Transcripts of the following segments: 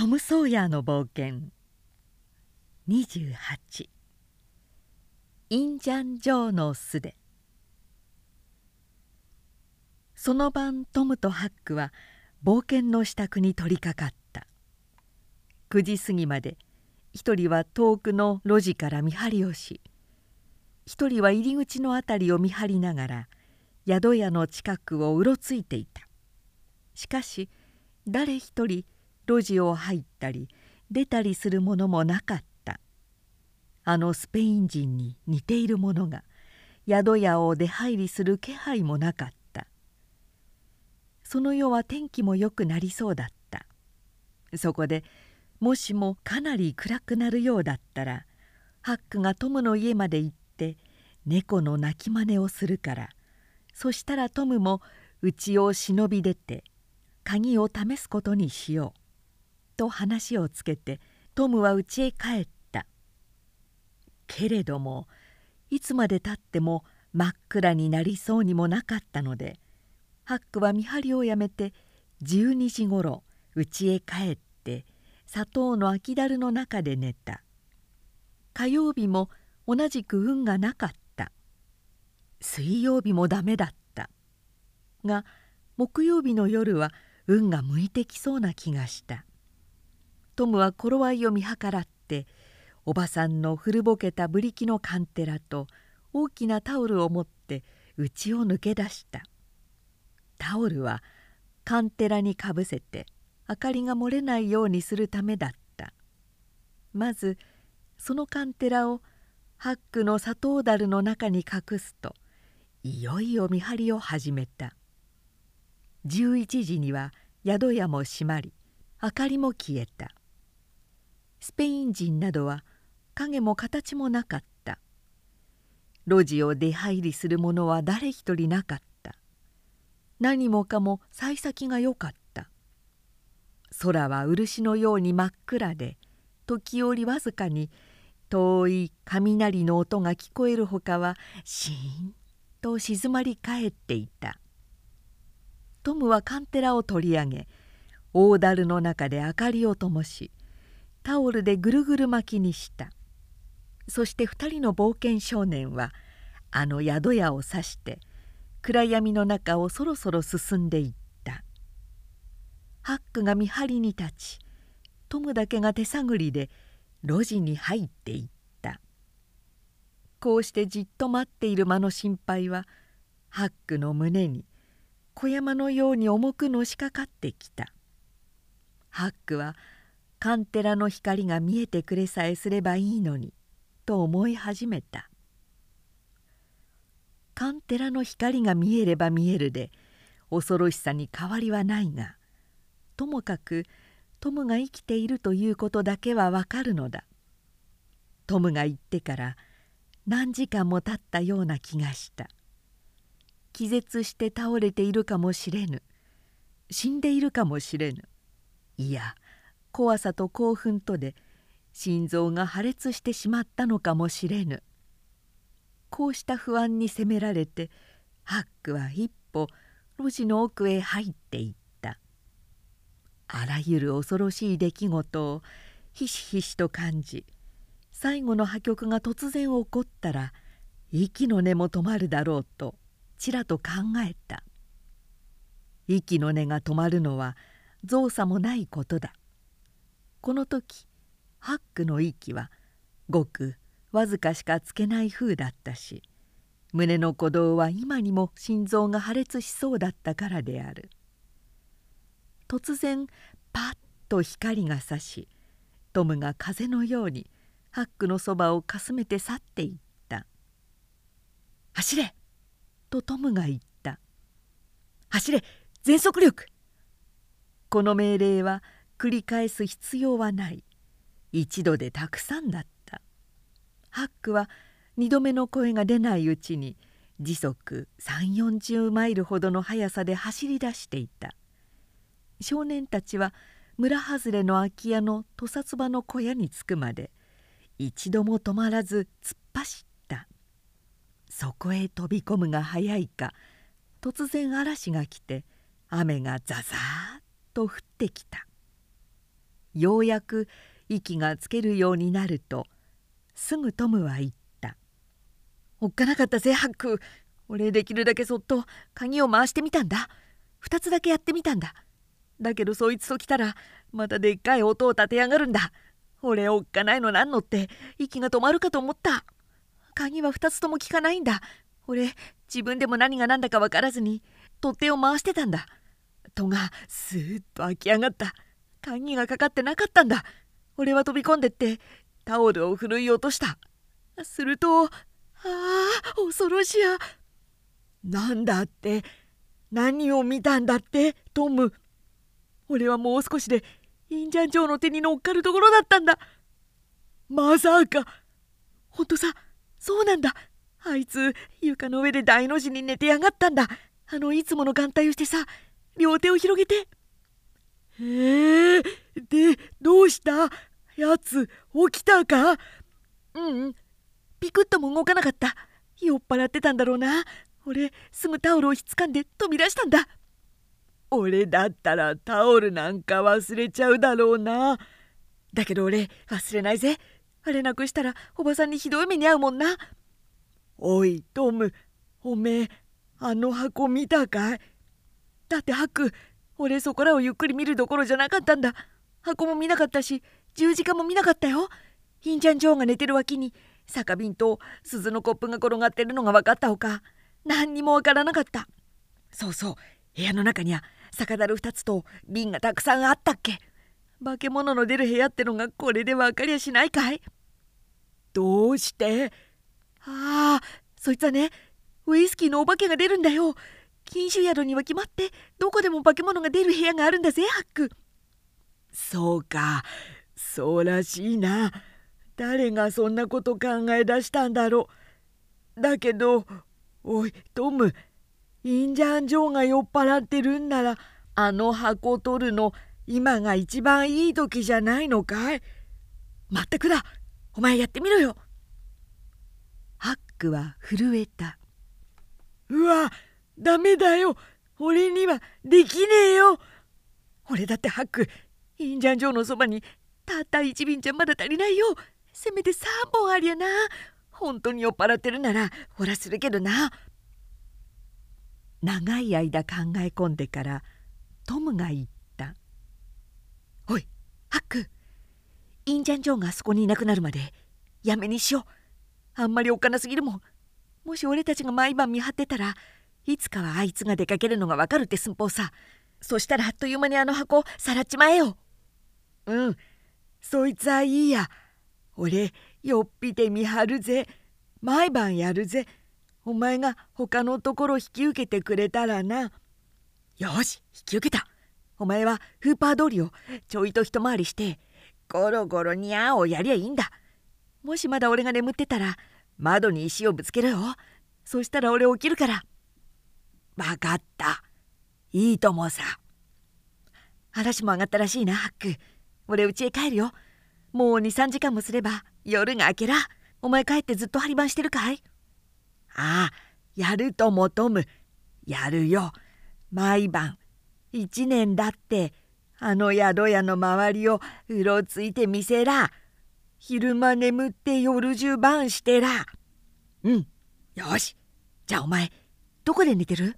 トム・ソーヤーの冒険。28インジャン・ジョーの巣で。その晩トムとハックは冒険の支度に取り掛かった。9時過ぎまで一人は遠くの路地から見張りをし一人は入り口の辺りを見張りながら宿屋の近くをうろついていた。しかし誰一人路地を入ったり出たりするものもなかった。あのスペイン人に似ている者が宿屋を出入りする気配もなかった。その夜は天気も良くなりそうだった。そこでもしもかなり暗くなるようだったらハックがトムの家まで行って猫の鳴き真似をするからそしたらトムも家を忍び出て鍵を試すことにしよう」と話をつけてトムは家へ帰った。けれどもいつまでたっても真っ暗になりそうにもなかったのでハックは見張りをやめて12時ごろ家へ帰って砂糖の空きだるの中で寝た。火曜日も同じく運がなかった。水曜日もダメだった。が木曜日の夜は運が向いてきそうな気がした。トムは頃合いを見計らっておばさんの古ぼけたブリキのカンテラと大きなタオルを持って家を抜け出した。タオルはカンテラにかぶせて明かりが漏れないようにするためだった。まずそのカンテラをハックの砂糖だるの中に隠すといよいよ見張りを始めた。11時には宿屋も閉まり明かりも消えた。スペイン人などは影も形もなかった。路地を出入りする者は誰一人なかった。何もかも幸先が良かった。空は漆のように真っ暗で時折わずかに遠い雷の音が聞こえるほかはシーンと静まり返っていた。トムはカンテラを取り上げ大樽の中で明かりを灯しタオルでぐるぐる巻きにした。そして2人の冒険少年はあの宿屋を指して暗闇の中をそろそろ進んでいった。ハックが見張りに立ちトムだけが手探りで路地に入っていった。こうしてじっと待っている間の心配はハックの胸に小山のように重くのしかかってきた。ハックはカンテラの光が見えてくれさえすればいいのにと思い始めた。カンテラの光が見えれば見えるで恐ろしさに変わりはないがともかくトムが生きているということだけはわかるのだ。トムが行ってから何時間も経ったような気がした。気絶して倒れているかもしれぬ。死んでいるかもしれぬ。いや怖さと興奮とで心臓が破裂してしまったのかもしれぬ。こうした不安に責められてハックは一歩路地の奥へ入っていった。あらゆる恐ろしい出来事をひしひしと感じ最後の破局が突然起こったら息の根も止まるだろうとちらと考えた。息の根が止まるのは造作もないことだ。この時ハックの息はごくわずかしかつけない風だったし胸の鼓動は今にも心臓が破裂しそうだったからである突然パッと光がさしトムが風のようにハックのそばをかすめて去っていった「走れ!」とトムが言った「走れ全速力!」この命令は繰り返す必要はない。一度でたくさんだった。ハックは2度目の声が出ないうちに時速3 4 0マイルほどの速さで走り出していた。少年たちは村外れの空き家の土佐場の小屋に着くまで一度も止まらず突っ走った。そこへ飛び込むが早いか突然嵐が来て雨がザザーッと降ってきた。ようやく息がつけるようになるとすぐトムは言った「おっかなかったぜハック。俺できるだけそっと鍵を回してみたんだ。2つだけやってみたんだ。だけどそいつと来たらまたでっかい音を立てやがるんだ。俺おっかないのなんのって息が止まるかと思った。鍵は2つとも効かないんだ。俺自分でも何が何だか分からずに取っ手を回してたんだ。戸がスーッと開き上がった。鍵がかかってなかったんだ。俺は飛び込んでってタオルをふるい落とした。するとああ恐ろしやなんだって何を見たんだってトム。俺はもう少しでインジャンジョーの手に乗っかるところだったんだ。まさか。ほんとさそうなんだ。あいつ床の上で大の字に寝てやがったんだ。あのいつもの眼帯をしてさ両手を広げて。へえ。でどうした？やつ起きたか？うんピクッとも動かなかった。酔っ払ってたんだろうな。俺すぐタオルをひつかんで飛び出したんだ。俺だったらタオルなんか忘れちゃうだろうな。だけど俺忘れないぜ。あれなくしたらおばさんにひどい目に遭うもんな。おいトムおめえあの箱見たかい？だってハク俺そこらをゆっくり見るどころじゃなかったんだ。箱も見なかったし十字架も見なかったよ。インジャン・ジョーが寝てる脇に酒瓶と鈴のコップが転がってるのが分かったほか何にもわからなかった。そうそう部屋の中には酒樽2つと瓶がたくさんあったっけ。化け物の出る部屋ってのがこれで分かりゃしないかい。どうして？ああそいつはねウイスキーのお化けが出るんだよ。禁酒宿には決まってどこでも化け物が出る部屋があるんだぜハック。そうか。そうらしいな。誰がそんなこと考え出したんだろう。だけどおいトムインジャン・ジョーが酔っ払ってるんならあの箱取るの今が一番いい時じゃないのかい？まったくだ。お前やってみろよ。ハックは震えた。うわダメだよ。俺にはできねえよ。俺だってハックインジャン・ジョーのそばにたった一瓶じゃまだ足りないよ。せめて3本ありゃな。本当に酔っ払ってるならほらするけどな。長い間考え込んでからトムが言った「おいハック。インジャン・ジョーがあそこにいなくなるまでやめにしよう。あんまりおっかなすぎるもん。もし俺たちが毎晩見張ってたらいつかはあいつが出かけるのがわかるって寸法さ。そしたらあっという間にあの箱さらっちまえよ。うん。そいつはいいや。俺よっぴて見張るぜ。毎晩やるぜ。お前が他のところ引き受けてくれたらな。よし引き受けた。お前はフーパー通りをちょいと一回りしてゴロゴロにゃーをやりゃいいんだ。もしまだ俺が眠ってたら窓に石をぶつけろよ。そしたら俺起きるから。分かった。いいともさ。嵐も上がったらしいなハック。俺家へ帰るよ。もう23時間もすれば夜が明けら。お前帰ってずっと張り番してるかい？ああやるともトムやるよ。毎晩。一年だってあの宿屋の周りをうろついてみせら。昼間眠って夜中晩してら。うん。よし。じゃあお前どこで寝てる？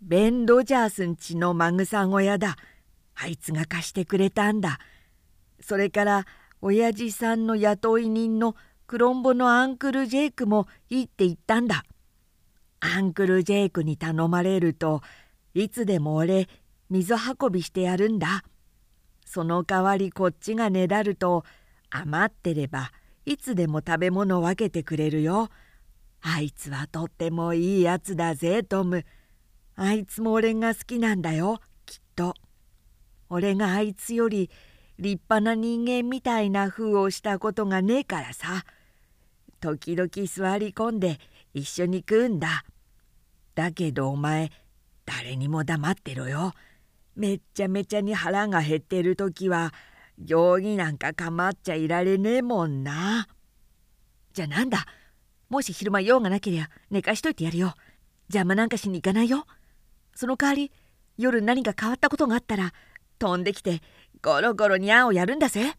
ベン・ロジャースんちのマグサ小屋だ。あいつが貸してくれたんだ。それから親父さんの雇い人のクロンボのアンクル・ジェイクもいいって言ったんだ。アンクル・ジェイクに頼まれるといつでも俺水運びしてやるんだ。その代わりこっちがねだると余ってればいつでも食べ物分けてくれるよ。あいつはとってもいいやつだぜトム。あいつも俺が好きなんだよ。きっと。俺があいつより立派な人間みたいな風をしたことがねえからさ。時々座り込んで一緒に食うんだ。だけどお前誰にも黙ってろよ。めっちゃめちゃに腹が減ってる時は行儀なんか構っちゃいられねえもんな。じゃあなんだ？もし昼間用がなけりゃ寝かしといてやるよ。邪魔なんかしに行かないよ。その代わり夜何か変わったことがあったら飛んできてゴロゴロにゃんをやるんだぜ。